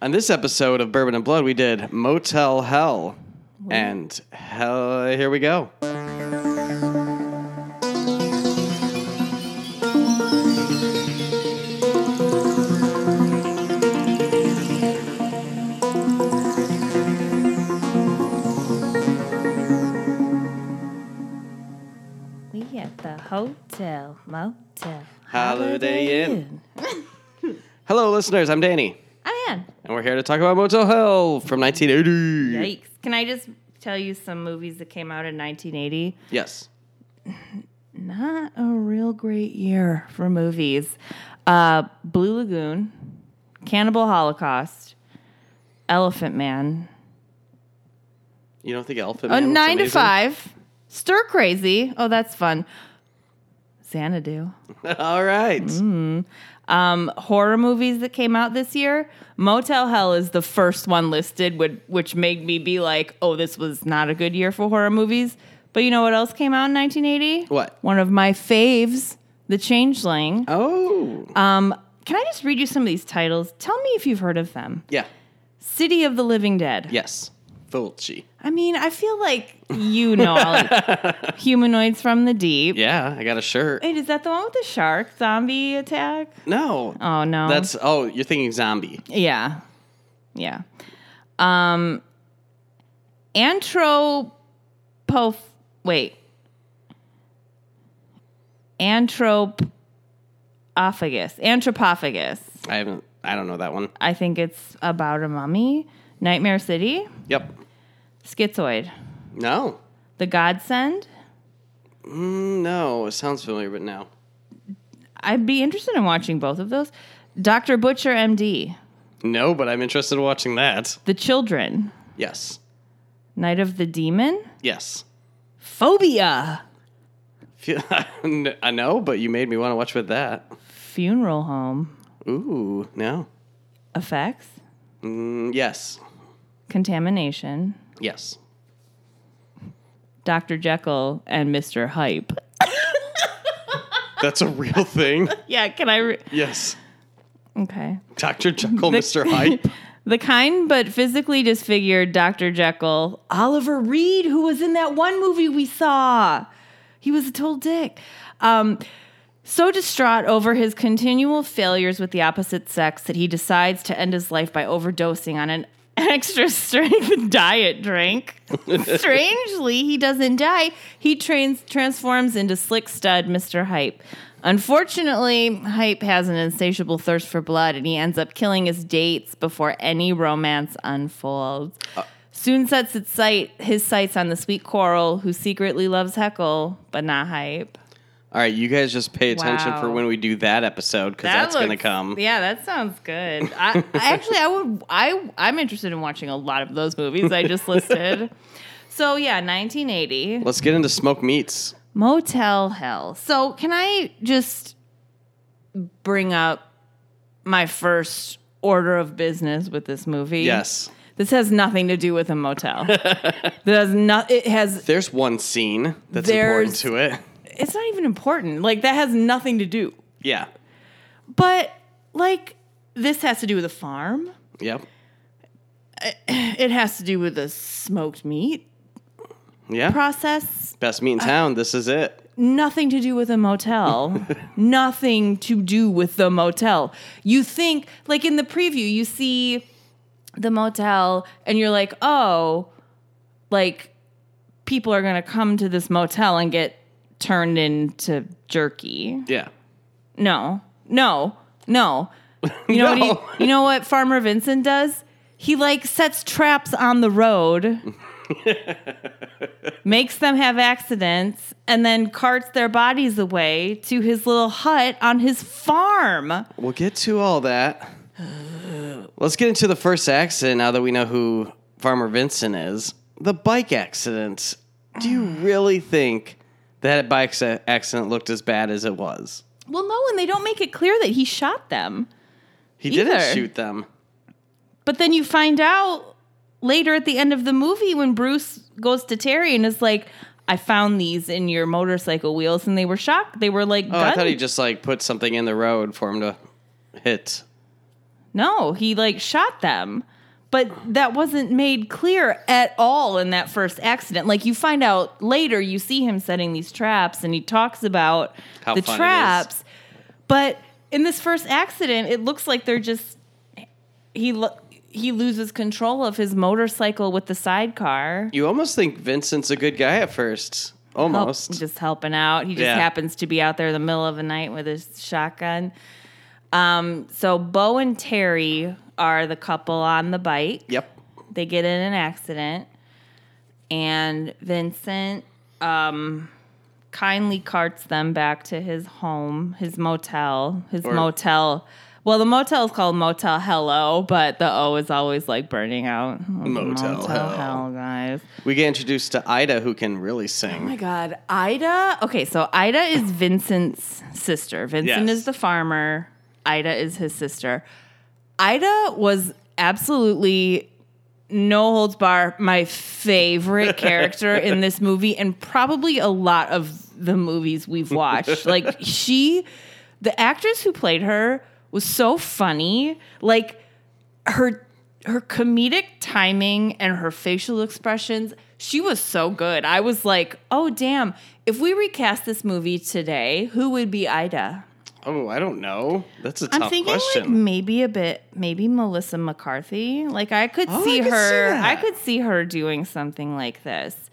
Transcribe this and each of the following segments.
On this episode of Bourbon and Blood, we did Motel Hell. And hell, here we go. We at the hotel, motel, Holiday Inn. Hello, listeners. I'm Danny. And we're here to talk about Motel Hell from 1980. Yikes. Can I just tell you some movies that came out in 1980? Yes. Not a real great year for movies. Uh, Blue Lagoon, Cannibal Holocaust, Elephant Man, You don't think Elephant uh, Man was Nine to amazing? Five, Stir Crazy. Oh, that's fun. Xanadu. All right. Mm. Um, horror movies that came out this year. Motel Hell is the first one listed, which, which made me be like, oh, this was not a good year for horror movies. But you know what else came out in 1980? What? One of my faves, The Changeling. Oh. Um, can I just read you some of these titles? Tell me if you've heard of them. yeah. City of the Living Dead. Yes. Fulci. I mean, I feel like you know all humanoids from the deep. Yeah, I got a shirt. Wait, is that the one with the shark zombie attack? No. Oh no, That's, oh, you're thinking zombie. Yeah. Yeah. Um anthropo wait. Anthropophagus. Anthropophagus. I haven't, I don't know that one. I think it's about a mummy. Nightmare City. Yep. Schizoid. No. The Godsend. Mm, no. It sounds familiar, but no. I'd be interested in watching both of those. Dr. Butcher MD. No, but I'm interested in watching that. The Children. Yes. Night of the Demon. Yes. Phobia. I know, but you made me want to watch with that. Funeral Home. Ooh, no. Effects. Mm, yes. Contamination. Yes. Dr. Jekyll and Mr. Hype. That's a real thing. Yeah, can I? Re- yes. okay. Dr. Jekyll, Mr. Hype. The kind but physically disfigured Dr. Jekyll, Oliver Reed, who was in that one movie we saw. He was a total dick. Um, so distraught over his continual failures with the opposite sex that he decides to end his life by overdosing on an extra strength diet drink. Strangely, he doesn't die. He trains transforms into slick stud Mr. Hype. Unfortunately, Hype has an insatiable thirst for blood and he ends up killing his dates before any romance unfolds. Uh. Soon sets its sight his sights on the sweet Coral, who secretly loves Heckyl, but not Hype. All right, you guys just pay attention Wow. for when we do that episode because That that's going to come. Yeah, that sounds good. I, I actually, I would, I, I'm interested in watching a lot of those movies I just listed. so yeah, 1980, Let's get into smoke meats. Motel Hell. So can I just bring up my first order of business with this movie? Yes. This has nothing to do with a motel. That has not. It has. There's one scene that's important to it. It's not even important. Like that has nothing to do. Yeah. But like this has to do with a farm. Yep. Uh, it has to do with the smoked meat Yeah. process. Best meat in town. This is it. Nothing to do with a motel. Nothing to do with the motel. You think, like in the preview, you see the motel and you're like, oh, like people are going to come to this motel and get turned into jerky. Yeah. No, no, no. You know No. what? He, you know what Farmer Vincent does? He like sets traps on the road, makes them have accidents, and then carts their bodies away to his little hut on his farm. We'll get to all that. Let's get into the first accident now that we know who Farmer Vincent is. The bike accident. Do you really think that bike accident looked as bad as it was? Well, no, and they don't make it clear that he shot them. He didn't shoot them. But then you find out later at the end of the movie when Bruce goes to Terry and is like, I found these in your motorcycle wheels and they were shocked. They were like Oh, I thought he just like put something in the road for him to hit. No, he like shot them. But that wasn't made clear at all in that first accident. Like you find out later, you see him setting these traps and he talks about How the fun it is. traps. But in this first accident, it looks like they're just he lo- he loses control of his motorcycle with the sidecar. You almost think Vincent's a good guy at first. Help- Almost. just helping out. He just Yeah. happens to be out there in the middle of the night with his shotgun. Um, so Bo and Terry are the couple on the bike. Yep. They get in an accident, and Vincent um, kindly carts them back to his home, his motel, his Or- motel. Well, the motel is called Motel Hello, but the O is always like burning out. Motel Hell. Hell, guys. We get introduced to Ida, who can really sing. Oh my God. Ida. Okay, so Ida is Vincent's sister. Vincent Yes. is the farmer. Ida is his sister. Ida was absolutely no holds bar my favorite character in this movie and probably a lot of the movies we've watched. like she the actress who played her was so funny. Like her her comedic timing and her facial expressions, she was so good. I was like, "Oh damn, if we recast this movie today, who would be Ida?" Oh, I don't know. That's a I'm tough thinking like maybe a bit, maybe Melissa McCarthy. Like I could Oh, I see could her. that. I could see her doing something like this.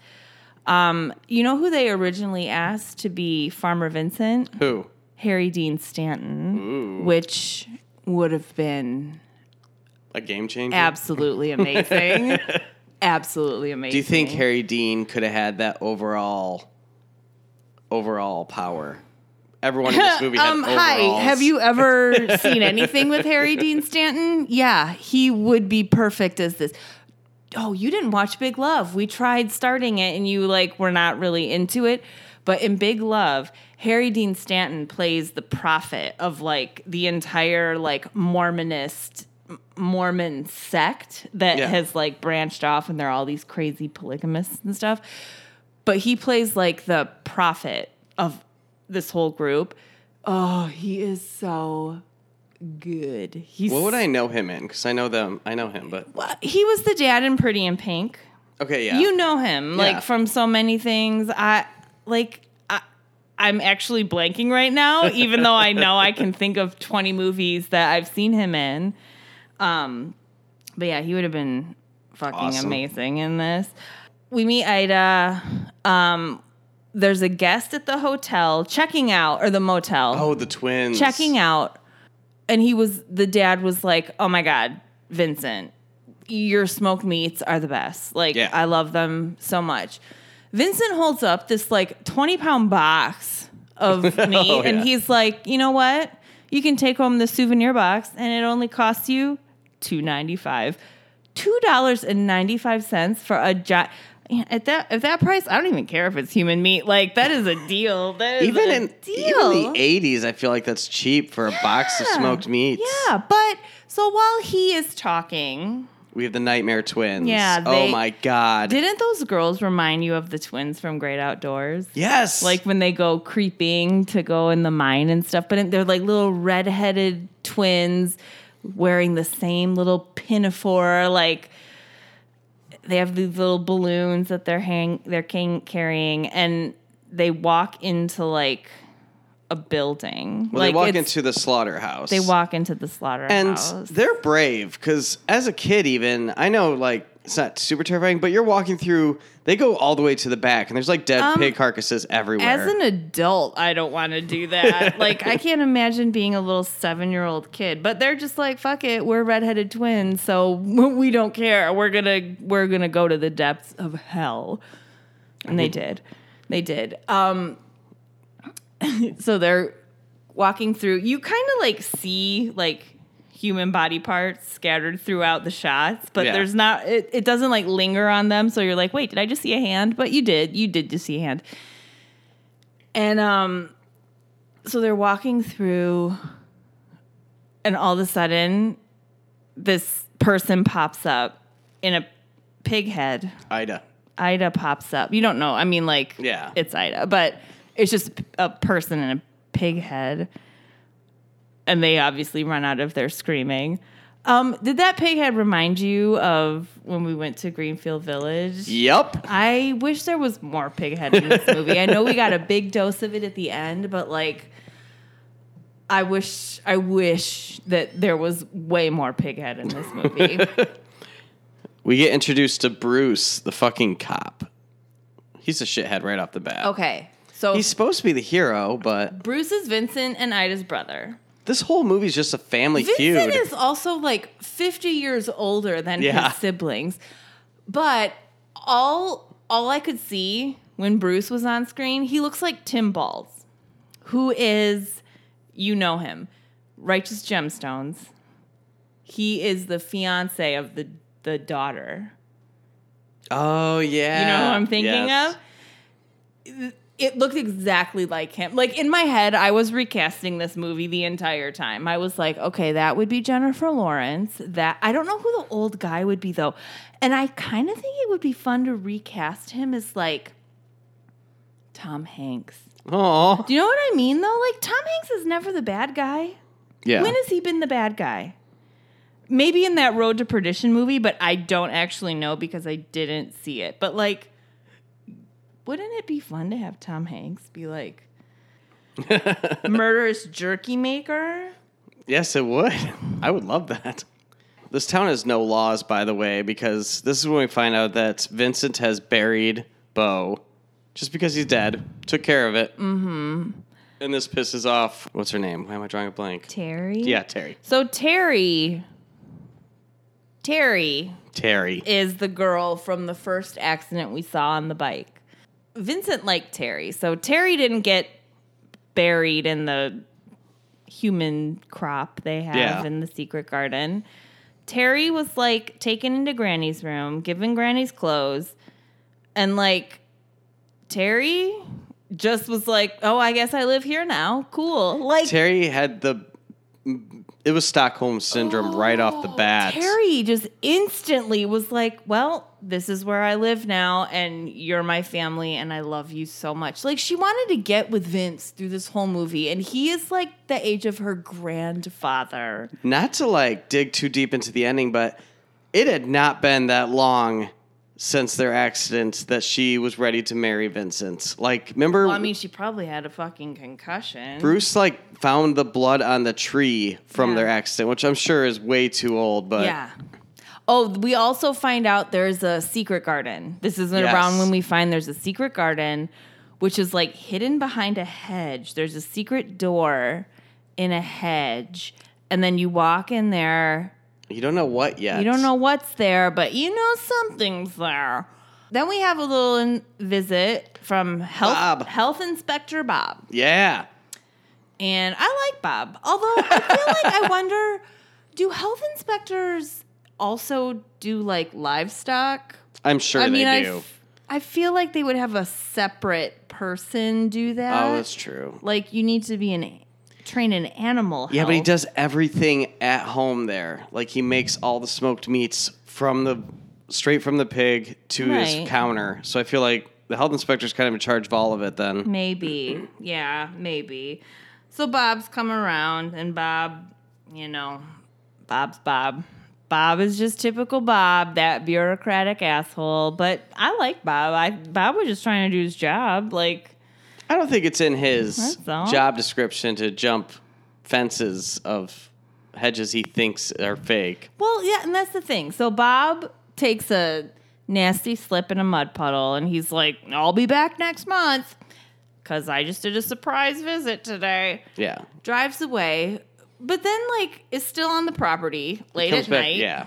Um, you know who they originally asked to be Farmer Vincent? who? Harry Dean Stanton, Ooh. which would have been A game changer? absolutely amazing. absolutely amazing. Do you think Harry Dean could have had that overall overall power? Everyone in this movie had um, hi, have you ever seen anything with Harry Dean Stanton? Yeah, he would be perfect as this. Oh, you didn't watch Big Love. We tried starting it and you like were not really into it. But in Big Love, Harry Dean Stanton plays the prophet of like the entire like Mormonist Mormon sect that Yeah. has like branched off and they're all these crazy polygamists and stuff. But he plays like the prophet of this whole group. Oh, he is so good. He's What would I know him in? Because I know them. I know him, but He was the dad in Pretty in Pink. okay, yeah. You know him Yeah. like from so many things. I like I, I'm actually blanking right now, even though I know I can think of 20 movies that I've seen him in. Um, but yeah, he would have been fucking Awesome. amazing in this. We meet Ida. Um, there's a guest at the hotel checking out or the motel oh, the twins. checking out and he was the dad was like oh my god vincent your smoked meats are the best like Yeah. i love them so much vincent holds up this like 20 pound box of oh, meat Oh, and yeah. he's like you know what you can take home the souvenir box and it only costs you 295 $2.95 for a giant at that at that price, I don't even care if it's human meat. Like that is a deal. That is Even a in deal. even the eighties, I feel like that's cheap for a box of smoked meats. Yeah, but so while he is talking, We have the Nightmare Twins. Yeah, oh my god. didn't those girls remind you of the twins from Great Outdoors? yes. Like when they go creeping to go in the mine and stuff, but they're like little red-headed twins wearing the same little pinafore. Like they have these little balloons that they're hang they're can- carrying, and they walk into like a building. well, like they walk into the slaughterhouse. They walk into the slaughterhouse, and they're brave because as a kid, even I know like it's not super terrifying, but you're walking through. They go all the way to the back, and there's like dead Um, pig carcasses everywhere. As an adult, I don't want to do that. like, I can't imagine being a little seven year old kid. But they're just like, fuck it, we're redheaded twins, so we don't care. We're gonna we're gonna go to the depths of hell, and they did, they did. Um, so they're walking through. You kind of like see like human body parts scattered throughout the shots, but Yeah. there's not. It, it doesn't like linger on them. So you're like, wait, did I just see a hand? But you did. You did just see a hand. And um, so they're walking through, and all of a sudden, this person pops up in a pig head. Ida. Ida pops up. You don't know. I mean, like, Yeah. it's Ida, but it's just a person in a pig head. And they obviously run out of their screaming. Um, did that pig head remind you of when we went to Greenfield Village? Yep. I wish there was more pig head in this movie. I know we got a big dose of it at the end, but like I wish I wish that there was way more pig head in this movie. We get introduced to Bruce, the fucking cop. He's a shithead right off the bat. okay. So He's supposed to be the hero, but Bruce is Vincent and Ida's brother. This whole movie's just a family Vincent feud. is also like 50 years older than Yeah. his siblings. But all all I could see when Bruce was on screen, he looks like Tim Baltz, who is you know him, Righteous Gemstones. He is the fiance of the the daughter. oh yeah. You know who I'm thinking of? It looked exactly like him. Like in my head, I was recasting this movie the entire time. I was like, okay, that would be Jennifer Lawrence. That I don't know who the old guy would be though. And I kind of think it would be fun to recast him as like Tom Hanks. Aw. Do you know what I mean though? Like Tom Hanks is never the bad guy. Yeah. When has he been the bad guy? Maybe in that Road to Perdition movie, but I don't actually know because I didn't see it. But like, wouldn't it be fun to have Tom Hanks be like murderous jerky maker? Yes, it would. I would love that. This town has no laws, by the way, because this is when we find out that Vincent has buried Bo just because he's dead. Took care of it. Mm-hmm. And this pisses off. What's her name? Why am I drawing a blank? Terry? Yeah, Terry. So Terry Terry Terry. is the girl from the first accident we saw on the bike. Vincent liked Terry. So Terry didn't get buried in the human crop they have Yeah. in the secret garden. Terry was like taken into Granny's room, given Granny's clothes, and like Terry just was like, "Oh, I guess I live here now. Cool." Like Terry had the. It was Stockholm syndrome right off the oh, bat. Terry just instantly was like, "Well, this is where I live now, and you're my family, and I love you so much." Like she wanted to get with Vince through this whole movie, and he is like the age of her grandfather. Not to like dig too deep into the ending, but it had not been that long since their accident that she was ready to marry Vincent. Like, remember Well, I mean, she probably had a fucking concussion. Bruce like found the blood on the tree from Yeah. their accident, which I'm sure is way too old, but yeah. Oh, we also find out there's a secret garden. This is Yes. around when we find there's a secret garden, which is like hidden behind a hedge. There's a secret door in a hedge, and then you walk in there. you don't know what yet. You don't know what's there, but you know something's there. Then we have a little in- visit from health, Bob. health inspector Bob. Yeah. And I like Bob. Although I feel like I wonder do health inspectors also do like livestock? I'm sure I they mean, I, do. f- I feel like they would have a separate person do that. oh, that's true. Like you need to be an train an animal. Yeah, but he does everything at home there. Like he makes all the smoked meats from the straight from the pig to Right. his counter. So I feel like the health inspector's kind of in charge of all of it then. Maybe. Yeah, maybe. So Bob's come around, and Bob, you know, Bob's Bob. Bob is just typical Bob, that bureaucratic asshole. But I like Bob. I Bob was just trying to do his job. Like, I don't think it's in his job description to jump fences of hedges he thinks are fake. well, yeah, and that's the thing. So Bob takes a nasty slip in a mud puddle, and he's like, "I'll be back next month." Cause I just did a surprise visit today. Yeah. Drives away, but then like is still on the property late at back, night. yeah.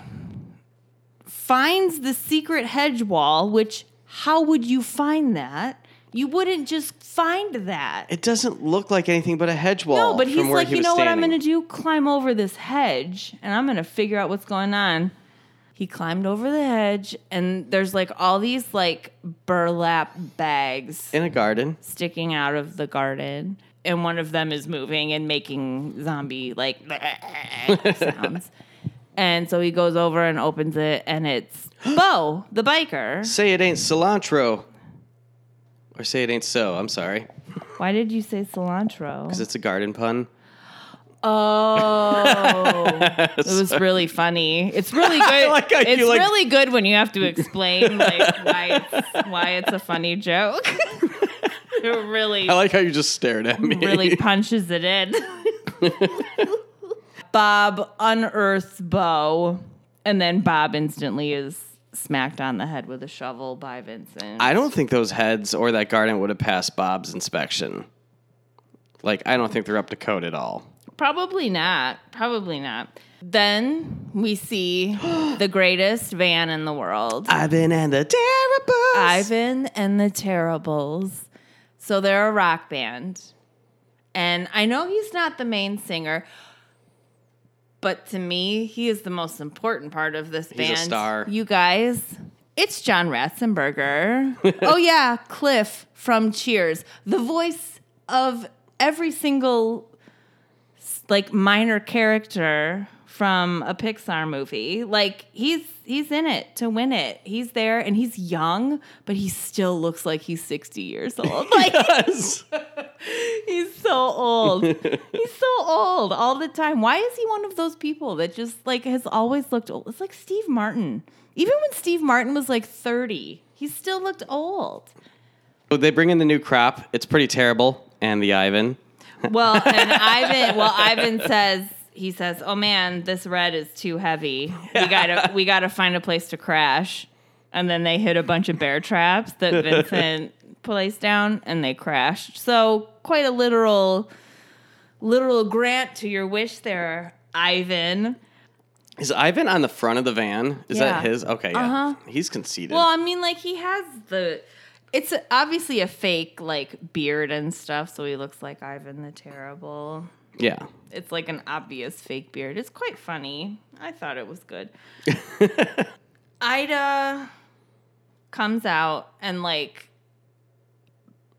finds the secret hedge wall, which how would you find that? You wouldn't just find that. It doesn't look like anything but a hedge wall. no, but he's like, he you know what I'm going to do? Climb over this hedge and I'm going to figure out what's going on. He climbed over the hedge and there's like all these like burlap bags In a garden. sticking out of the garden and one of them is moving and making zombie like sounds. And so he goes over and opens it and it's Bo, the biker. Say it ain't cilantro. Or say it ain't so. I'm sorry. Why did you say cilantro? Because it's a garden pun. Oh, it was really funny. It's really good. like it's like- really good when you have to explain like why it's why it's a funny joke. It really I like how you just stared at me. really punches it in. Bob unearths Bo, and then Bob instantly is smacked on the head with a shovel by Vincent. I don't think those heads or that garden would have passed Bob's inspection. Like, I don't think they're up to code at all. Probably not. Probably not. Then we see the greatest van in the world. Ivan and the Terribles. Ivan and the Terribles. So they're a rock band. And I know he's not the main singer, but to me, he is the most important part of this a band. star. You guys, it's John Ratzenberger. oh, yeah, Cliff from Cheers, the voice of every single like minor character from a Pixar movie. Like he's he's in it to win it. He's there and he's young, but he still looks like he's 60 years old. Like Yes. he's so old. he's so old all the time. Why is he one of those people that just like has always looked old? It's like Steve Martin. Even when Steve Martin was like 30, he still looked old. So they bring in the new crop. It's pretty terrible. And the Ivan. Well, and Ivan, well, Ivan says he says, "Oh man, this red is too heavy. We gotta we gotta find a place to crash." And then they hit a bunch of bear traps that Vincent placed down, and they crashed. So quite a literal, literal grant to your wish there, Ivan. Is Ivan on the front of the van? Is that his? Okay, yeah. Uh-huh. He's conceited. Well, I mean, like he has the. It's obviously a fake like beard and stuff, so he looks like Ivan the Terrible. yeah. It's like an obvious fake beard. It's quite funny. I thought it was good. Ida comes out and like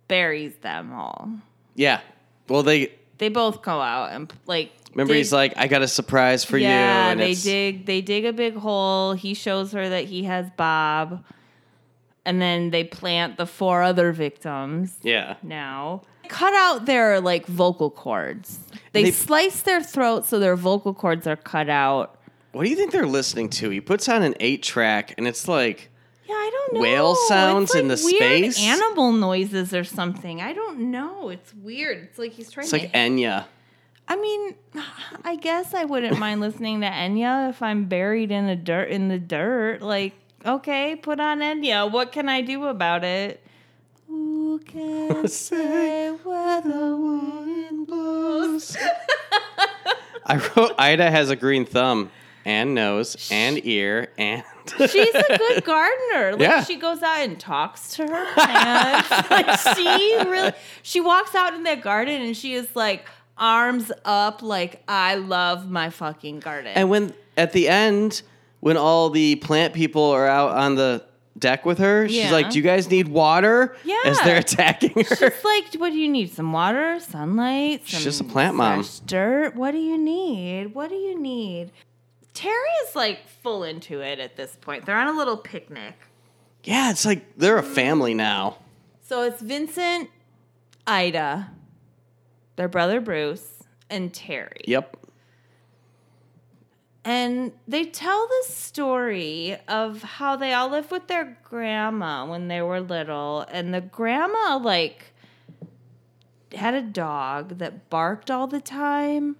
buries them all. Yeah. Well, they They both go out and like remember dig- he's like, I got a surprise for you. yeah, they it's, dig they dig a big hole. He shows her that he has Bob, and then they plant the four other victims. Yeah. now. Cut out their like vocal cords. They, They- slice their throat so their vocal cords are cut out. What do you think they're listening to? He puts on an eight track, and it's like, Yeah, I don't know. Whale sounds like in the weird space? Animal noises or something. I don't know. It's weird. It's like he's trying it's to. like Enya. I mean, I guess I wouldn't mind listening to Enya if I'm buried in a dirt in the dirt. Like, okay, put on Enya. What can I do about it? Who can say where the wind blows? I wrote Ida has a green thumb and nose and ear and She's a good gardener. Like Yeah. she goes out and talks to her plants. like she really she walks out in that garden and she is like arms up like I love my fucking garden. and when at the end when all the plant people are out on the deck with her, she's Yeah. like, "Do you guys need water?" As Yeah. they're attacking her. She's like, what do you need? Some water, sunlight, She's some just a plant mom. fresh dirt. What do you need? What do you need? Terry is like full into it at this point. They're on a little picnic. yeah, it's like they're a family now. So it's Vincent, Ida, their brother Bruce, and Terry. Yep. And they tell the story of how they all lived with their grandma when they were little. And the grandma, like, had a dog that barked all the time.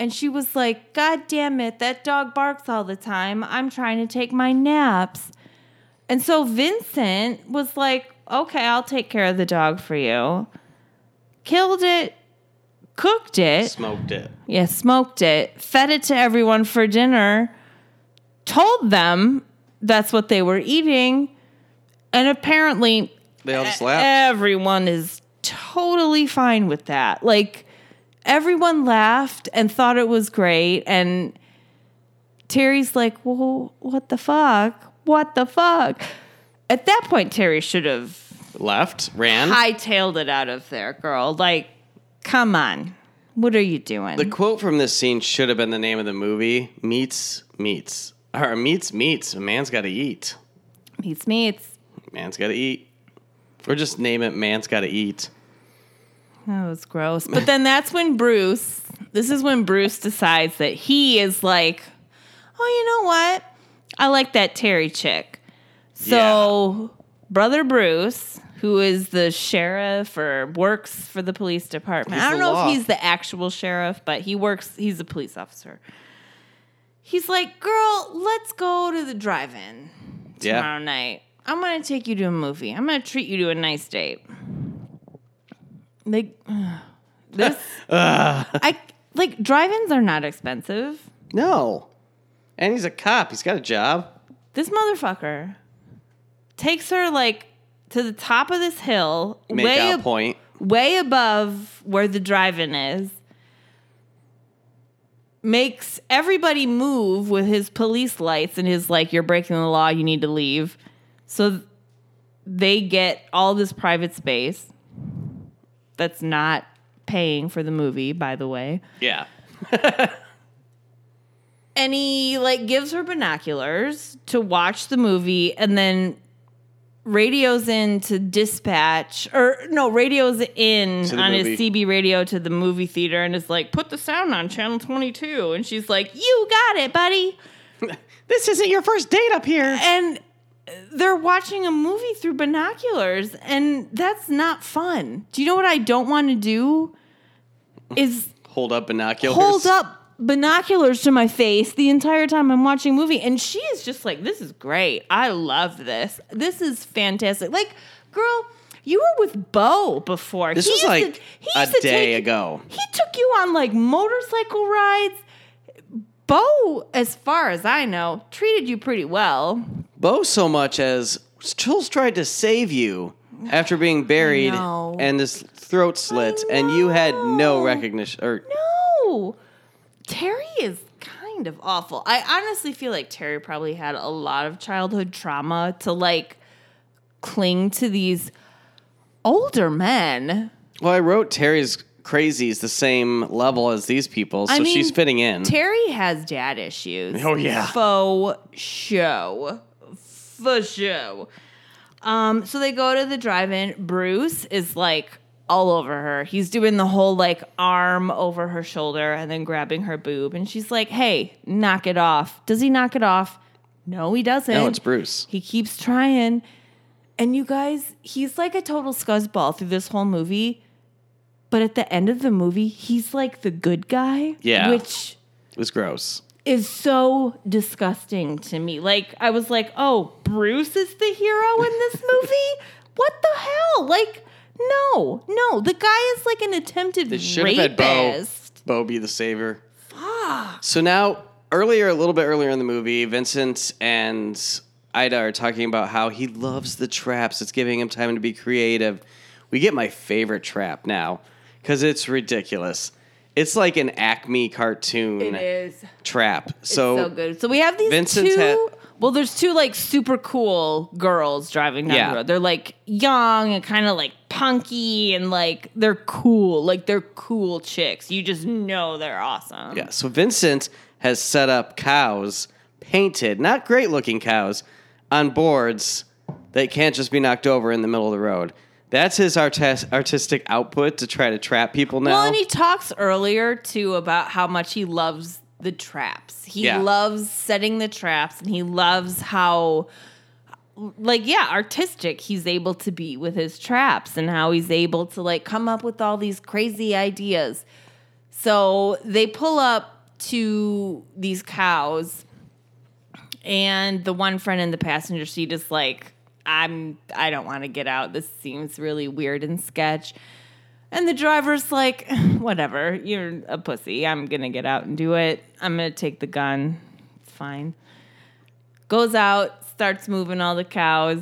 And she was like, God damn it, that dog barks all the time. I'm trying to take my naps. And so Vincent was like, okay, I'll take care of the dog for you. Killed it, cooked it. Smoked it. Yeah, smoked it, fed it to everyone for dinner, told them that's what they were eating, and apparently They all just laughed. everyone is totally fine with that. Like everyone laughed and thought it was great and Terry's like, "Well, what the fuck? What the fuck?" At that point Terry should have Left, ran. hightailed it out of there, girl. Like, come on. What are you doing? The quote from this scene should have been the name of the movie: "Meats, meats, or meats, meats." A man's got to eat. Meats, Meats. Man's got to eat. Or just name it "Man's Got to Eat." That was gross. But then that's when Bruce This is when Bruce decides that he is like, oh, you know what? I like that Terry chick. So, brother Bruce, who is the sheriff or works for the police department, He's I don't know law. if he's the actual sheriff, but he works, he's a police officer. He's like, girl, let's go to the drive in Yeah. tomorrow night. I'm going to take you to a movie. I'm going to treat you to a nice date. Like, this, I like drive-ins are not expensive. No. And he's a cop. He's got a job. This motherfucker takes her like to the top of this hill, Make way out ab- point. way above where the drive-in is. Makes everybody move with his police lights and his like, "You're breaking the law. You need to leave." So th- they get all this private space. That's not paying for the movie, by the way. Yeah. and he like gives her binoculars to watch the movie and then radios in to dispatch or no radios in on movie. his CB radio to the movie theater and is like put the sound on channel 22 and she's like you got it buddy This isn't your first date up here. and they're watching a movie through binoculars and that's not fun do you know what I don't want to do is Hold up binoculars. hold up binoculars to my face the entire time I'm watching a movie. And she is just like, this is great. I love this. This is fantastic. Like, girl, you were with Bo before. This He was like to- he a day take- ago. He took you on like motorcycle rides. Bo, as far as I know, treated you pretty well. Bo so much as Jules tried to save you after being buried and his throat slit, and you had no recognition. Or No. Terry is kind of awful. I honestly feel like Terry probably had a lot of childhood trauma to like cling to these older men. well, I wrote Terry's crazy is the same level as these people, so I mean, she's fitting in. Terry has dad issues. Oh, yeah. Faux show. For show. Um, so they go to the drive-in. Bruce is like all over her. He's doing the whole like arm over her shoulder and then grabbing her boob. And she's like, hey, knock it off. Does he knock it off? No, he doesn't. no, it's Bruce. He keeps trying. And you guys, he's like a total scuzzball through this whole movie. But at the end of the movie, he's like the good guy. Yeah. Which was gross. is so disgusting to me. Like, I was like, oh, Bruce is the hero in this movie? what the hell? Like, no, no. The guy is like an attempted They should have had Bo, rapist. Bo be the savior. So now, earlier, a little bit earlier in the movie, Vincent and Ida are talking about how he loves the traps. It's giving him time to be creative. We get my favorite trap now because it's ridiculous. It's like an Acme cartoon It is. trap. So, So, good. So we have these Vincent's two. had- well, there's two like super cool girls driving down Yeah. the road. They're like young and kind of like punky and like they're cool. Like they're cool chicks. You just know they're awesome. yeah, so Vincent has set up cows, painted, not great looking cows, on boards that can't just be knocked over in the middle of the road. That's his artis- artistic output to try to trap people now. Well, and he talks earlier too about how much he loves the traps. He Yeah. loves setting the traps and he loves how like yeah, artistic he's able to be with his traps and how he's able to like come up with all these crazy ideas. So they pull up to these cows and the one friend in the passenger seat is like I'm I don't want to get out. This seems really weird and sketch. And the driver's like, whatever, you're a pussy. I'm to get out and do it. I'm to take the gun. It's fine. Goes out, starts moving all the cows.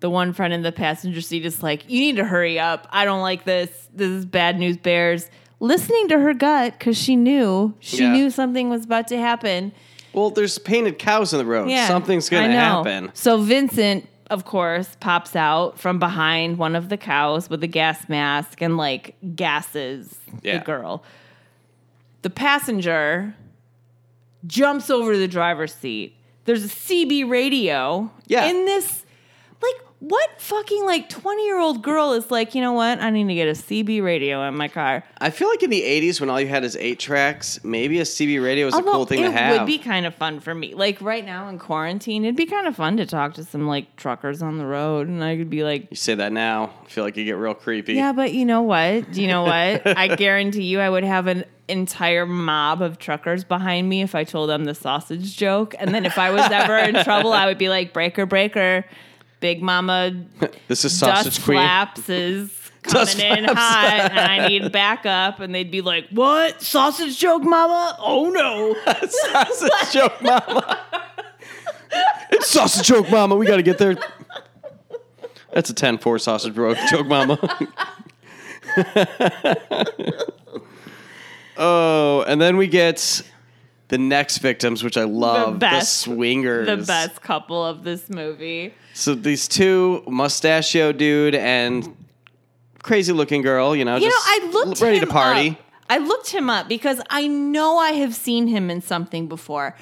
The one friend in the passenger seat is like, you need to hurry up. I don't like this. This is bad news bears. Listening to her gut because she knew, she Yeah. knew something was about to happen. well, there's painted cows in the road. Yeah, Something's going to happen. So Vincent, of course, pops out from behind one of the cows with a gas mask and like gasses Yeah. the girl. The passenger jumps over the driver's seat. There's a CB radio Yeah. in this. Like, What fucking like 20 year old girl is like, you know what? I need to get a CB radio in my car. I feel like in the '80s when all you had is eight tracks, maybe a CB radio was a oh, cool thing to have. It would be kind of fun for me. Like right now in quarantine, it'd be kind of fun to talk to some like truckers on the road, and I could be like, you say that now, I feel like you get real creepy. yeah, but you know what? Do you know what? I guarantee you, I would have an entire mob of truckers behind me if I told them the sausage joke, and then if I was ever in trouble, I would be like, breaker, breaker, Big Mama This is sausage dust queen. flaps is coming Dust in flaps. hot and I need backup and they'd be like, What? Sausage joke, mama? Oh no. sausage joke, mama. it's sausage joke, mama. We got to get there. That's a 10-4 sausage joke, mama. oh, and then we get the next victims, which I love. The, best. swingers. the best couple of this movie. So these two mustachio dude and crazy looking girl, you know, You know, just I looked ready to party. up. I looked him up because I know I have seen him in something before.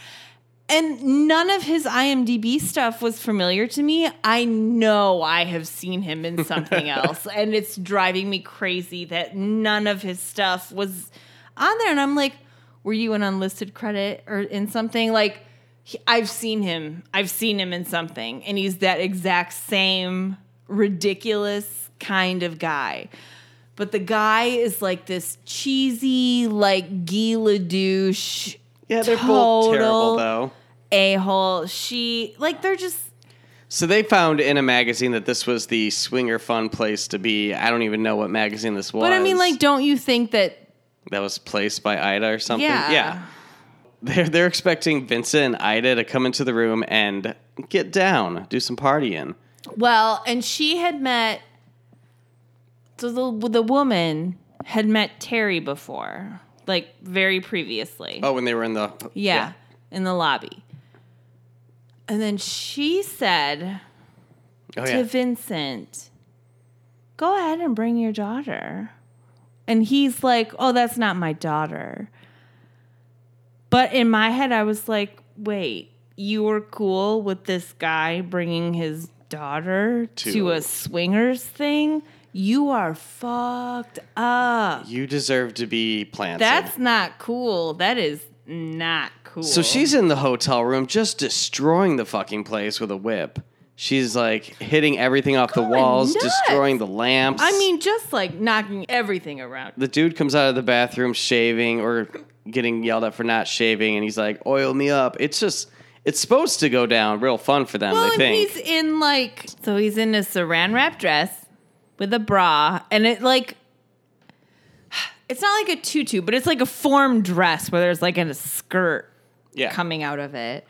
And none of his IMDb stuff was familiar to me. I know I have seen him in something else. And it's driving me crazy that none of his stuff was on there. And I'm like, were you an unlisted credit or in something? Like, he- I've seen him. I've seen him in something. And he's that exact same ridiculous kind of guy. But the guy is like this cheesy, like Gila douche. Yeah, they're both terrible though. A hole. She like they're just So they found in a magazine that this was the swinger fun place to be. I don't even know what magazine this was. But I mean, like, don't you think that? That was placed by Ida or something. Yeah. They're they're expecting Vincent and Ida to come into the room and get down, do some partying. Well, and she had met. So the the woman had met Terry before, like very previously. Oh, when they were in the yeah, in the lobby. And then she said Oh to yeah. Vincent, "Go ahead and bring your daughter." And he's like, "Oh, that's not my daughter." But in my head I was like, "Wait, you were cool with this guy bringing his daughter To- to, a swingers thing? You are fucked up. You deserve to be planted. That's not cool. That is not cool." So she's in the hotel room just destroying the fucking place with a whip. She's like hitting everything off the Going walls, nuts. destroying the lamps. I mean, just like knocking everything around. the dude comes out of the bathroom shaving or getting yelled at for not shaving, and he's like, "Oil me up." It's just, it's supposed to go down real fun for them. Well, I and think. he's in like so he's in a saran wrap dress with a bra, and it like it's not like a tutu, but it's like a form dress where there's like a skirt yeah. coming out of it.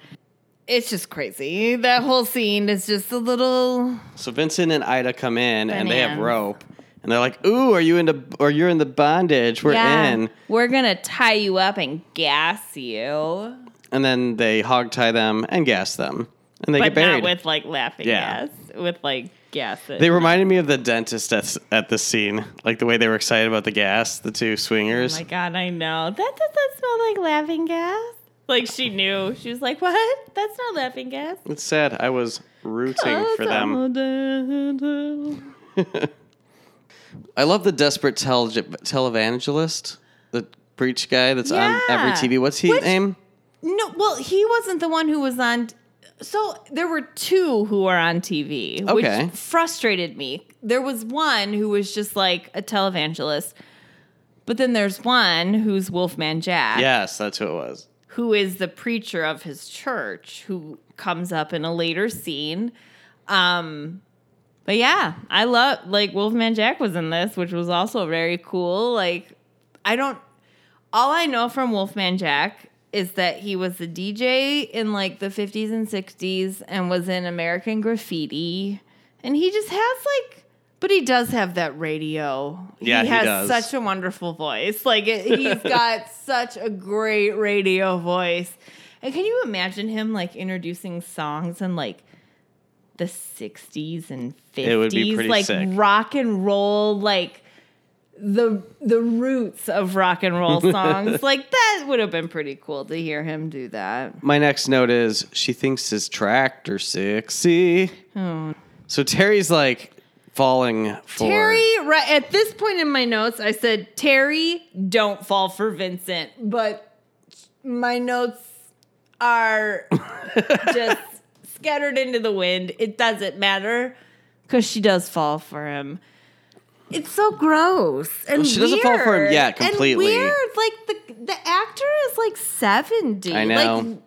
It's just crazy. That whole scene is just a little. So Vincent and Ida come in, and they have rope, and they're like, "Ooh, are you into? Or you're in the bondage? We're in." We're gonna tie you up and gas you, And then they hog tie them and gas them, and they but get buried. not with like laughing Yeah. gas. With like gas. They reminded me of the dentist at, at the scene, like the way they were excited about the gas, the two swingers. Oh my god, I know. That doesn't smell like laughing gas. Like she knew. She was like, "What? That's not laughing gas." it's sad. I was rooting for them. I love the desperate tel- televangelist, the preach guy that's on every TV. What's his Which- name? No, well, he wasn't the one who was on. So there were two who were on TV, Okay. which frustrated me. There was one who was just like a televangelist, but then there's one who's Wolfman Jack. Yes, that's who it was. Who is the preacher of his church who comes up in a later scene. Um but yeah, I love like Wolfman Jack was in this, which was also very cool. Like I don't all I know from Wolfman Jack is that he was a DJ in like the 50s and 60s and was in American Graffiti. And he just has like but he does have that radio. Yeah, he he has does. such a wonderful voice. Like it, he's got such a great radio voice. And can you imagine him like introducing songs in like the 60s and 50s It would be pretty like sick. rock and roll like the the roots of rock and roll songs. like that would have been pretty cool to hear him do that. My next note is she thinks his tractor sexy. Hmm. So Terry's like falling for Terry, right at this point in my notes, I said, Terry, don't fall for Vincent. But my notes are just scattered into the wind. It doesn't matter because she does fall for him. It's so gross and Well, she doesn't fall for him yet and completely. weird. Like the the actor is like seventy. I know. Like,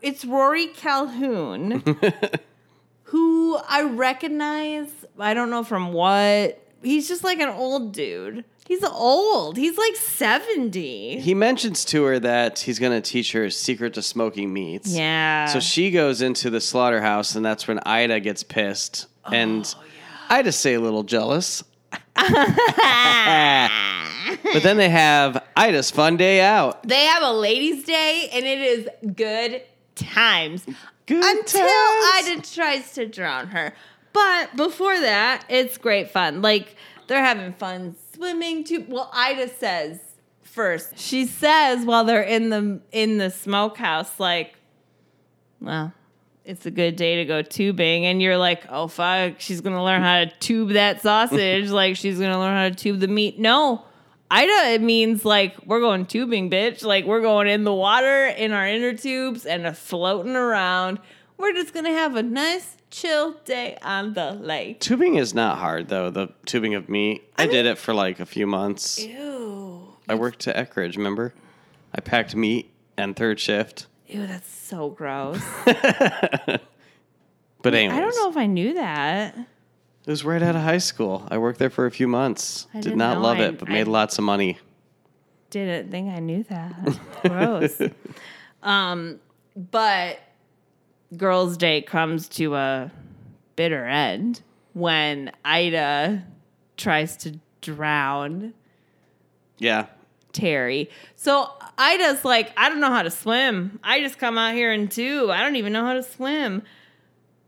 it's Rory Calhoun, who I recognize. I don't know from what. He's just like an old dude. He's old. He's like seventy. He mentions to her that he's going to teach her his secret to smoking meats. Yeah. So she goes into the slaughterhouse, and that's when Ida gets pissed. And Oh, Ida's say a little jealous. but then they have Ida's fun day out. They have a ladies' day, and it is good times. Good Until times. Ida tries to drown her. But before that, it's great fun. Like they're having fun swimming too. Well, Ida says first. She says while they're in the in the smokehouse, like, well, it's a good day to go tubing. And you're like, oh fuck, she's gonna learn how to tube that sausage. like she's gonna learn how to tube the meat. No. Ida, it means like we're going tubing, bitch. Like we're going in the water in our inner tubes and a floating around. We're just gonna have a nice, chill day on the lake. Tubing is not hard, though. The tubing of meat. I, did it for like a few months. Ew. I worked to Eckrich, remember? I packed meat and third shift. Ew, that's so gross. But anyways, I don't know if I knew that. It was right out of high school. I worked there for a few months. I Did not love I- it, but I- made lots of money. Didn't think I knew that. Gross. um, but girls' day comes to a bitter end when Ida tries to drown Yeah. Terry. So Ida's like, I don't know how to swim. I just come out here in tube. I don't even know how to swim.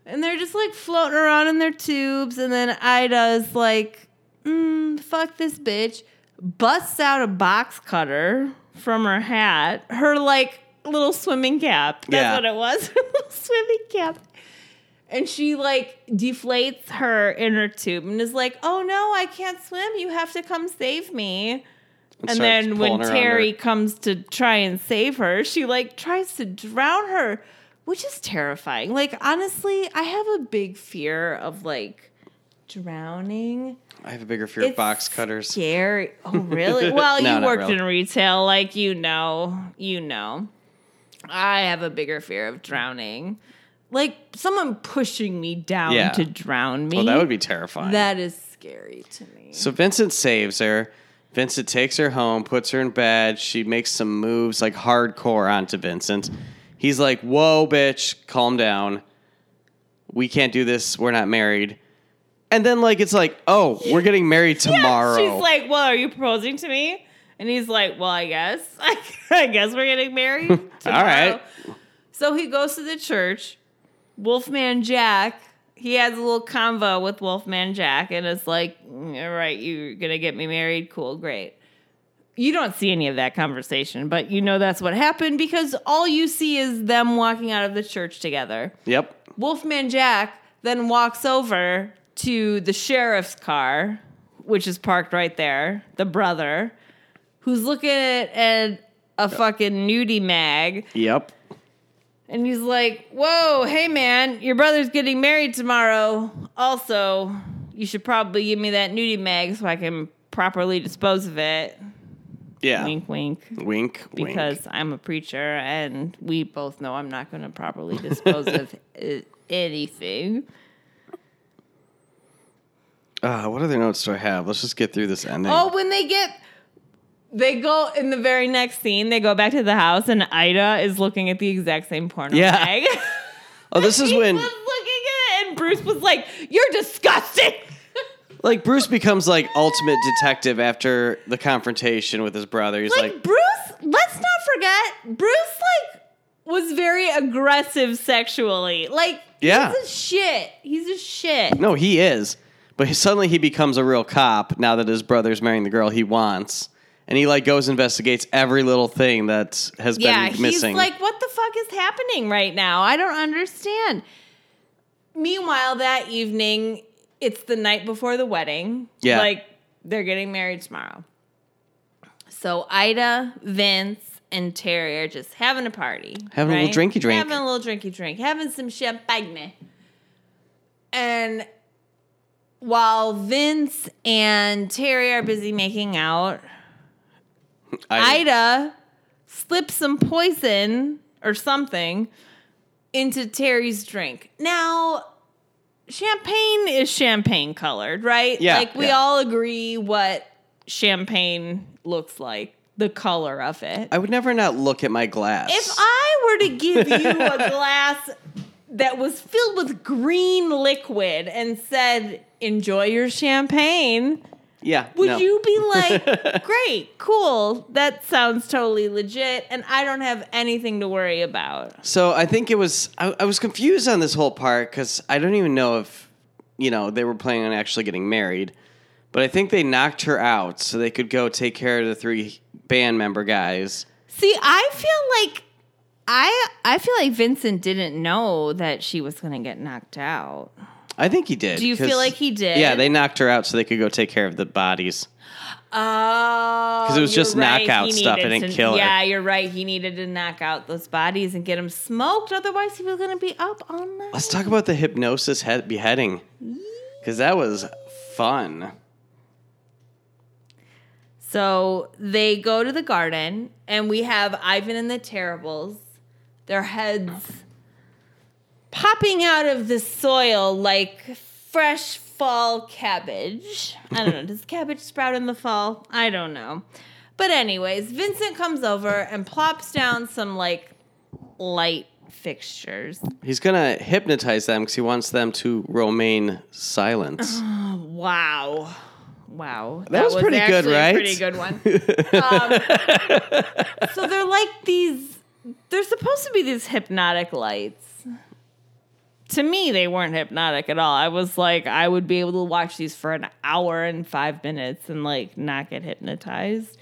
And they're just like floating around in their tubes. And then Ida's like, mm, fuck this bitch. Busts out a box cutter from her hat. Her like little swimming cap. That's Yeah. what it was. Little swimming cap. And she like deflates her inner tube and is like, "Oh no, I can't swim. You have to come save me." And starts then when Terry comes to try and save her, she like tries to drown her, which is terrifying. Like honestly, I have a big fear of like drowning. I have a bigger fear of box cutters. Scary. Oh, really? Well, No, you worked really. in retail, like you know, you know. I have a bigger fear of drowning. Like someone pushing me down Yeah. to drown me. Well, that would be terrifying. That is scary to me. So Vincent saves her. Vincent takes her home, puts her in bed. She makes some moves like hardcore onto Vincent. He's like, Whoa, bitch, calm down. We can't do this. We're not married. And then, like, it's like, Oh, we're getting married tomorrow. She's like, "Well, are you proposing to me?" And he's like, "Well, I guess. I guess we're getting married." All tomorrow." right. So he goes to the church. Wolfman Jack, he has a little convo with Wolfman Jack, and it's like, "Mm, "All right, you're gonna get me married. Cool, great." You don't see any of that conversation, but you know that's what happened because all you see is them walking out of the church together. Yep. Wolfman Jack then walks over to the sheriff's car, which is parked right there, the brother, who's looking at, a fucking nudie mag. Yep. And he's like, Whoa, hey man, your brother's getting married tomorrow. Also, you should probably give me that nudie mag so I can properly dispose of it. Yeah. Wink, wink. Wink. Wink. Because wink. I'm a preacher and we both know I'm not going to properly dispose of anything. Uh, what other notes do I have? Let's just get through this ending. Oh, when they get, they go in the very next scene. They go back to the house, and Ida is looking at the exact same porno Yeah. mag. Oh, this is he when was looking at it, and Bruce was like, "You're disgusting." like Bruce becomes like ultimate detective after the confrontation with his brother. He's like, like, Bruce. Let's not forget, Bruce like was very aggressive sexually. Like, Yeah. he's a shit. He's a shit. no, he is. But he, suddenly he becomes a real cop now that his brother's marrying the girl he wants. And he like goes investigates every little thing that has yeah, been missing. he's like, "What the fuck is happening right now? I don't understand." meanwhile, that evening, it's the night before the wedding. Yeah. Like they're getting married tomorrow. So Ida, Vince, and Terry are just having a party. Having a little drinky drink. Having a little drinky drink. Having some champagne. And while Vince and Terry are busy making out, I, Ida slips some poison or something into Terry's drink. Now, champagne is champagne colored, right? Yeah, Like we yeah. all agree what champagne looks like, the color of it. I would never not look at my glass. If I were to give you a glass that was filled with green liquid and said, enjoy your champagne, yeah, would no. you be like, great, cool, that sounds totally legit, and I don't have anything to worry about? So I think it was. I, I was confused on this whole part because I don't even know if you know they were planning on actually getting married, but I think they knocked her out so they could go take care of the three band member guys. See, I feel like I I feel like Vincent didn't know that she was going to get knocked out. I think he did. Do you feel like he did? Yeah, they knocked her out so they could go take care of the bodies. Oh, 'Cause it was you're just right. knockout He stuff. It needed didn't to- kill her. Yeah, you're right. He needed to knock out those bodies and get them smoked. Otherwise, he was going to be up all night. Let's talk about the hypnosis head beheading because that was fun. So they go to the garden, and we have Ivan and the Terribles, their heads popping out of the soil like fresh fall cabbage. I don't know. Does cabbage sprout in the fall? I don't know. But, anyways, Vincent comes over and plops down some like light fixtures. He's gonna hypnotize them because he wants them to remain silent. Wow. Wow. That was pretty good, right? pretty good one. um, so they're like these, they're supposed to be these hypnotic lights. To me, they weren't hypnotic at all. I was like, I would be able to watch these for an hour and five minutes and like not get hypnotized.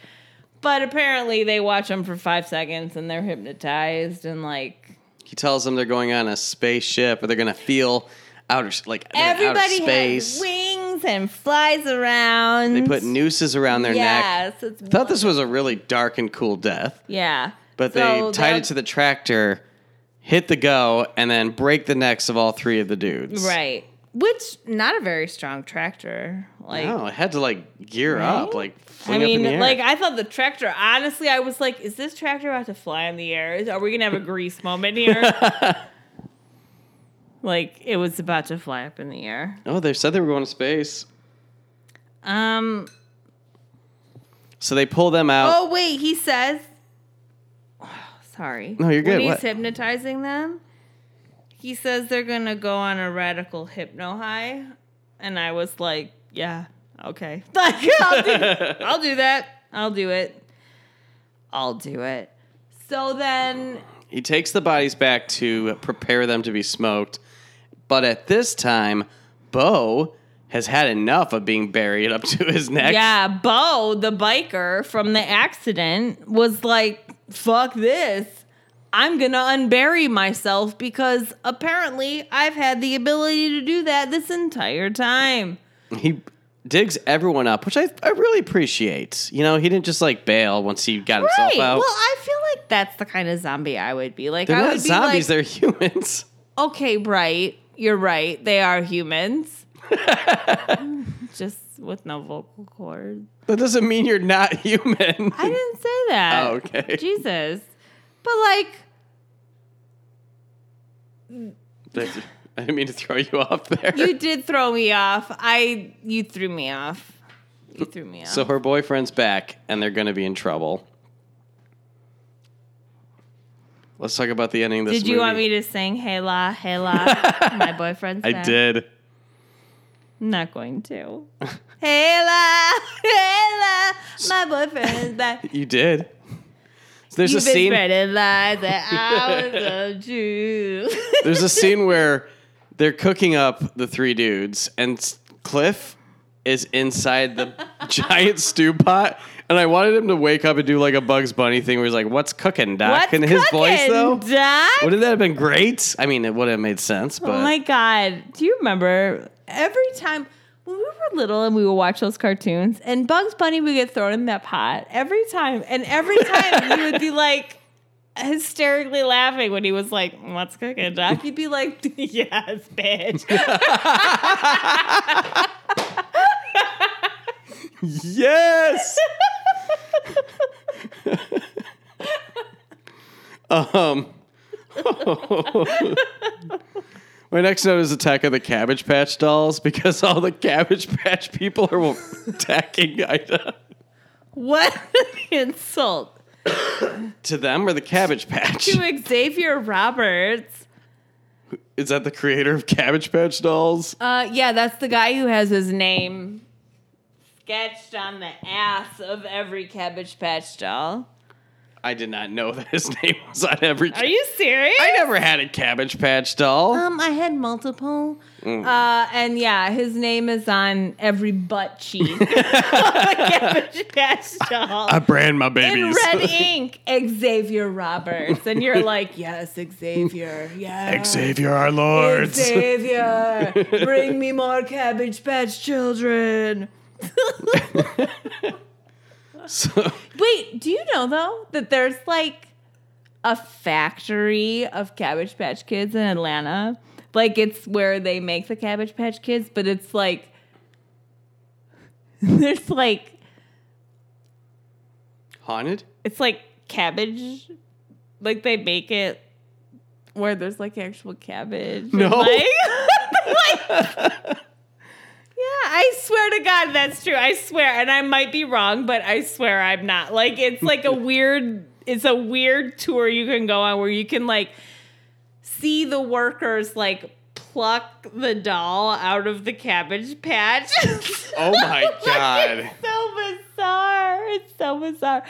But apparently, they watch them for five seconds and they're hypnotized and like he tells them they're going on a spaceship or they're gonna feel outer like they're outer everybody space. has wings and flies around. They put nooses around their neck. yes, it's Thought this was a really dark and cool death, Yeah. but So they tied it to the tractor, hit the go, and then break the necks of all three of the dudes. Right. Which not a very strong tractor. Like No, it had to like gear up, Right? like I up mean, like I thought the tractor. Honestly, I was like, "Is this tractor about to fly in the air? Are we gonna have a grease moment here?" like it was about to fly up in the air. oh, they said they were going to space, Um. so they pull them out. Oh wait, he says. Sorry. No, you're good. When he's What? hypnotizing them, he says they're gonna go on a radical hypno high, and I was like, "Yeah, okay, like I'll do, I'll do that. I'll do it. I'll do it." So then, He takes the bodies back to prepare them to be smoked, but at this time, Bo has had enough of being buried up to his neck. yeah, Bo, the biker from the accident, was like, "Fuck this." I'm gonna unbury myself because apparently I've had the ability to do that this entire time. He digs everyone up, which I, I really appreciate. You know, he didn't just like bail once he got himself out. Well, I feel like that's the kind of zombie I would be. Like they're I not would be zombies, like, they're humans. okay, right. You're right. They are humans. Just with no vocal cords. That doesn't mean you're not human. I didn't say that. Oh, okay. Jesus. But like That- I didn't mean to throw you off there. you did throw me off. I you threw me off. You threw me off. so her boyfriend's back, and they're going to be in trouble. Let's talk about the ending of this did you want me to sing Hey La, Hey La, my boyfriend's I back? did. Not going to. hey La, my boyfriend is back. You did. So there's You've a been scene. spreading lies that I was of you. There's a scene where they're cooking up the three dudes, and Cliff is inside the giant stew pot. And I wanted him to wake up and do like a Bugs Bunny thing where he's like, What's cooking, Doc? What's and his voice, though, Doc? wouldn't that have been great? I mean, it would have made sense, oh but Oh my god! Do you remember every time when we were little and we would watch those cartoons and Bugs Bunny would get thrown in that pot every time, and every time you would be like hysterically laughing when he was like, "What's cooking, Doc?" He'd be like, "Yes, bitch." yes. um. My next note is Attack of the Cabbage Patch Dolls because all the Cabbage Patch people are attacking Ida. what an insult To them or the Cabbage Patch? to Xavier Roberts. Is that the creator of Cabbage Patch Dolls? Uh, yeah, that's the guy who has his name sketched on the ass of every Cabbage Patch doll. I did not know that his name was on every. Are you serious? I never had a Cabbage Patch doll. Um, I had multiple. Mm. Uh, and yeah, his name is on every butt cheek. Cabbage Patch doll. I brand my babies in red ink, Xavier Roberts, and you're like, yes, Xavier, yeah, Xavier, our lords. Xavier, bring me more Cabbage Patch children. So, Wait, do you know though that there's like a factory of Cabbage Patch Kids in Atlanta? Like it's where they make the Cabbage Patch Kids, but it's like there's like haunted? it's like cabbage, like they make it where there's like actual cabbage. and, No. like, like- yeah, I swear to God that's true. I swear, and I might be wrong, but I swear I'm not. Like it's like a weird, it's a weird tour you can go on where you can like see the workers like pluck the doll out of the cabbage patch. Oh my Like, God. It's so bizarre. It's so bizarre.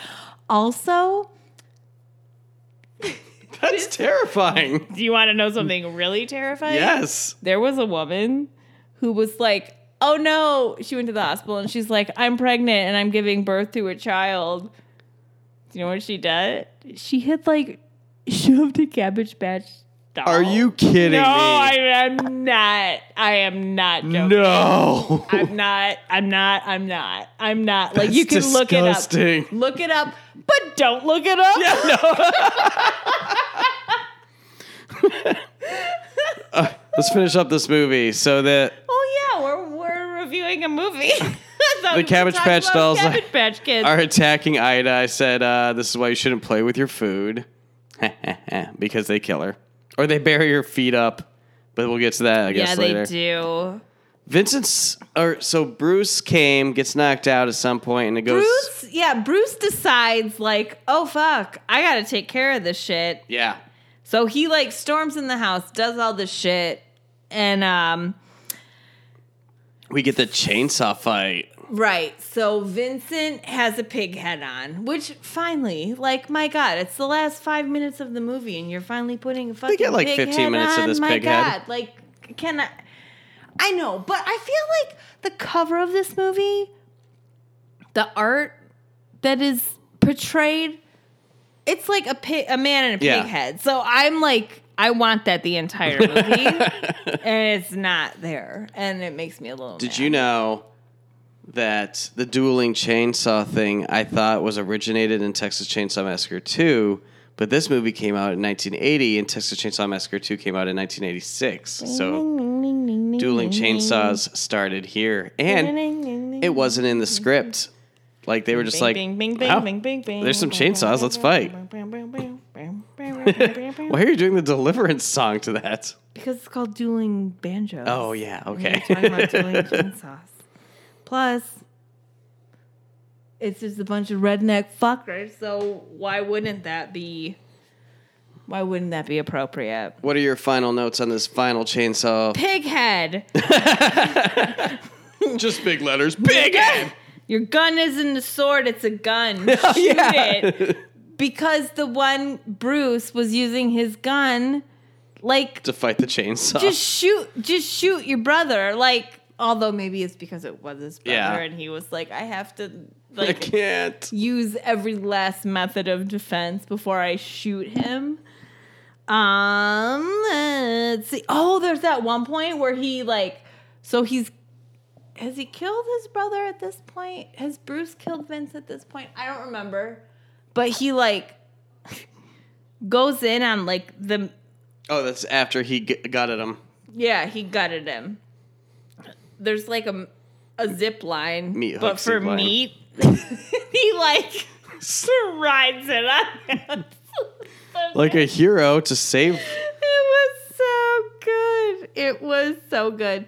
Also, That's terrifying. do you want to know something really terrifying? Yes. There was a woman who was like, oh no, she went to the hospital and she's like, I'm pregnant and I'm giving birth to a child. Do you know what she did? She had like shoved a cabbage patch doll. Are you kidding no, me? I am not. I am not joking. no. I'm not. I'm not. I'm not. I'm not. Like you can That's look it up. Look it up, but don't look it up. Yeah. Uh, let's finish up this movie. So that yeah, we're we're a movie. The Cabbage Patch dolls are- Cabbage Patch Kids. are attacking Ida. I said, uh, this is why you shouldn't play with your food. because they kill her. Or they bury her feet up. But we'll get to that, I guess, yeah, later. they do. Vincent's or so Bruce came, gets knocked out at some point, and it goes Bruce, yeah, Bruce decides like, oh fuck, I gotta take care of this shit. Yeah. So he like storms in the house, does all this shit, and um, We get the chainsaw fight. right. So Vincent has a pig head on, which finally, like, my God, it's the last five minutes of the movie, and you're finally putting a fucking get, like, pig 15 head minutes of on? this my pig God, head. like, can I? I know, but I feel like the cover of this movie, the art that is portrayed, it's like a pig, a man in a pig Yeah. head. So I'm like, I want that the entire movie, and it's not there, and it makes me a little. Did mad. you know that the dueling chainsaw thing I thought was originated in Texas Chainsaw Massacre 2, but this movie came out in 1980 and Texas Chainsaw Massacre 2 came out in 1986. So dueling chainsaws started here and it wasn't in the script. Like they were just like, "Wow, there's some chainsaws, let's fight." Why are you doing the deliverance song to that? Because it's called dueling banjos. Oh yeah, we're okay. talking about dueling chainsaws. Plus, it's just a bunch of redneck fuckers. So why wouldn't that be? Why wouldn't that be appropriate? what are your final notes on this final chainsaw? Pig head. Just big letters. Big head. Your gun isn't a sword; it's a gun. Shoot Oh, yeah. it. Because the one Bruce was using his gun, like To fight the chainsaw. just shoot, just shoot your brother. Like Although maybe it's because it was his brother Yeah. and he was like, I have to I like can't. use every last method of defense before I shoot him. Um, let's see. Oh, there's that one point where he like, so he's has he killed his brother at this point? Has Bruce killed Vince at this point? I don't remember, but he like goes in on like the Oh, that's after he g- got at him. yeah he gutted him. There's like a a zip line, Meat but for meat, he like rides it on. Like a hero to save. It was so good. It was so good.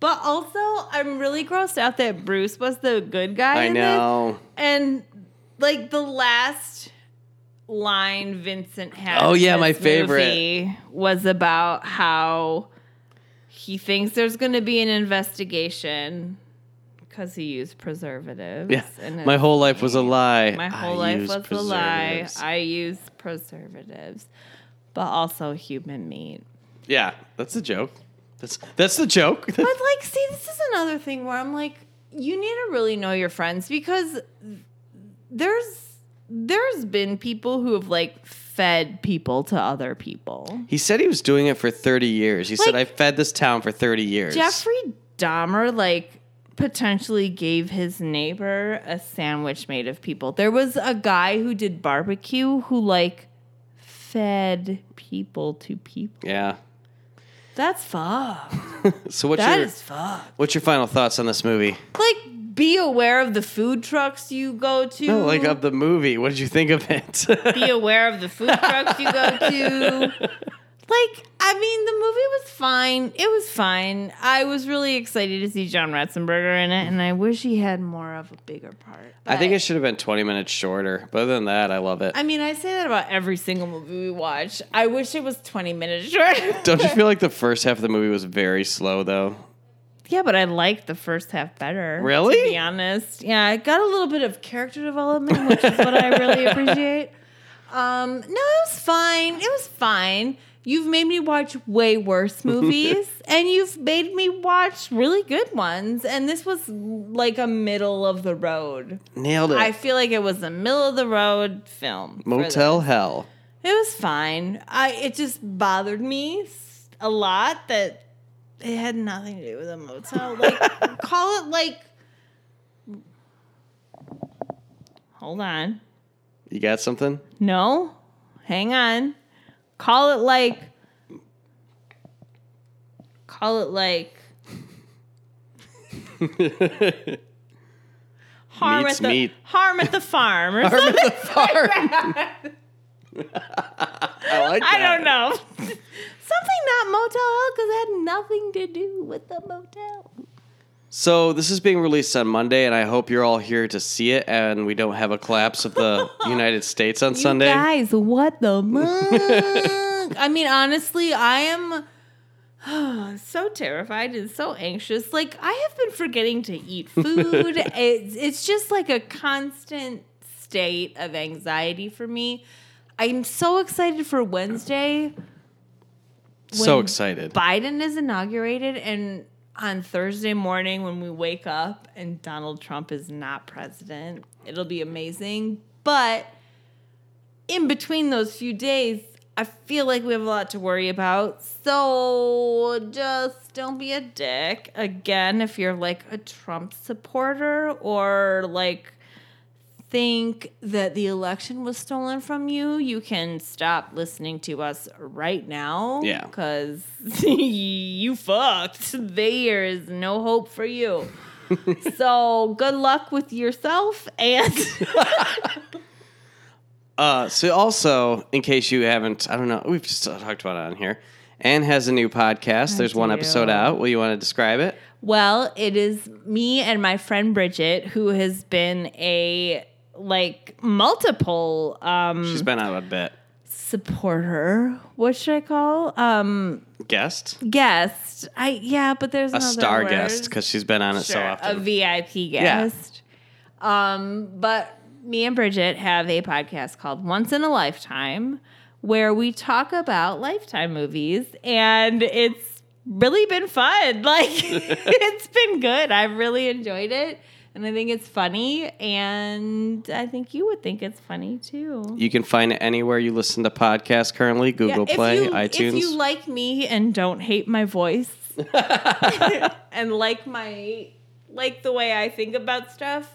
But also, I'm really grossed out that Bruce was the good guy. I in this. know. And like the last line Vincent had. Oh, yeah, my favorite. was about how he thinks there's going to be an investigation because he used preservatives. Yeah. My whole life was a lie. my I whole life was a lie. I use preservatives, but also human meat. yeah, that's the joke. That's that's the joke. But like, see, this is another thing where I'm like, you need to really know your friends because there's there's been people who have like fed people to other people. he said he was doing it for 30 years. He said, I fed this town for 30 years. Jeffrey Dahmer like potentially gave his neighbor a sandwich made of people. There was a guy who did barbecue who like fed people to people. Yeah. That's fucked. So what's That your is fucked. what's your final thoughts on this movie? Like, be aware of the food trucks you go to. No, like of the movie. What did you think of it? be aware of the food trucks you go to. Like, I mean, the movie was fine. It was fine. I was really excited to see John Ratzenberger in it, and I wish he had more of a bigger part. I think it should have been 20 minutes shorter. But other than that, I love it. I mean, I say that about every single movie we watch. I wish it was 20 minutes shorter. Don't you feel like the first half of the movie was very slow though? Yeah, but I liked the first half better. Really? To be honest. Yeah, I got a little bit of character development, which is what I really appreciate. Um, no, it was fine. It was fine. You've made me watch way worse movies, and you've made me watch really good ones. And this was like a middle of the road. Nailed it. I feel like it was a middle of the road film. Motel. Hell. It was fine. I it just bothered me a lot that it had nothing to do with a motel. Like call it like Hold on. You got something? No. Hang on. Call it like Call it like harm Meat's at the meat. harm at the farm or something. I like that. I don't know. Something not Motel Hell because it had nothing to do with the motel. So this is being released on Monday, and I hope you're all here to see it, and we don't have a collapse of the United States on Sunday. Guys, what the? I mean, honestly, I am so terrified and so anxious. Like, I have been forgetting to eat food. it's, it's just like a constant state of anxiety for me. I'm so excited for Wednesday. So excited. Biden is inaugurated, and on Thursday morning when we wake up and Donald Trump is not president, it'll be amazing. But in between those few days, I feel like we have a lot to worry about. So just don't be a dick. Again, if you're like a Trump supporter or like think that the election was stolen from you, you can stop listening to us right now. Yeah. Because you fucked. There is no hope for you. so good luck with yourself and Uh, so also, in case you haven't, I don't know, we've just talked about it on here. Anne has a new podcast. There's one episode out. Will you want to describe it? Well, it is me and my friend Bridget, who has been a like multiple um She's been out a bit. supporter. What should I call? Um Guest, guest. I yeah, but there's a star word. guest, because she's been on it so often. a VIP guest. Um, but me and Bridget have a podcast called Once in a Lifetime where we talk about lifetime movies and it's really been fun. Like it's been good. I've really enjoyed it. And I think it's funny, and I think you would think it's funny too. You can find it anywhere you listen to podcasts currently Google Yeah, Play, you- iTunes. If you like me and don't hate my voice, and like my like the way I think about stuff,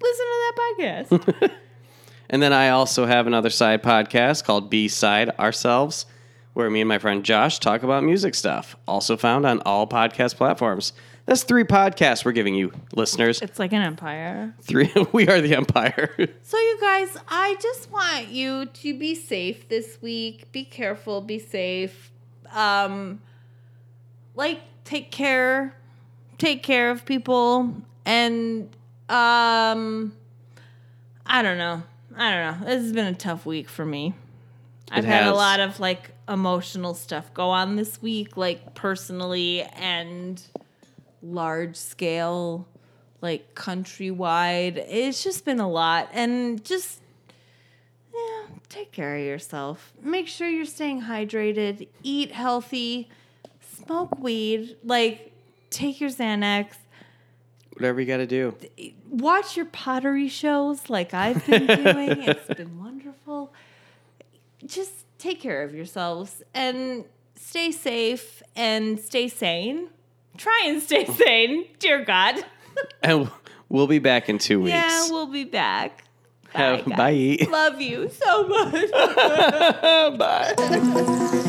listen to that podcast. and then I also have another side podcast called B Side Ourselves, where me and my friend Josh talk about music stuff. Also found on all podcast platforms. That's three podcasts we're giving you, listeners. it's like an empire. Three. we are the Empire. So, you guys, I just want you to be safe this week. Be careful, be safe. Um, like, take care, take care of people, and um, I don't know. I don't know. This has been a tough week for me. I've had a lot of like emotional stuff go on this week, like personally and large scale, like countrywide. It's just been a lot. And just, yeah, take care of yourself. Make sure you're staying hydrated, eat healthy, smoke weed, like take your Xanax. Whatever you got to do. Watch your pottery shows like I've been doing. it's been wonderful. Just take care of yourselves and stay safe and stay sane. Try and stay sane, dear God. And we'll be back in two weeks. Yeah, we'll be back. Have- bye. Love you so much. Bye.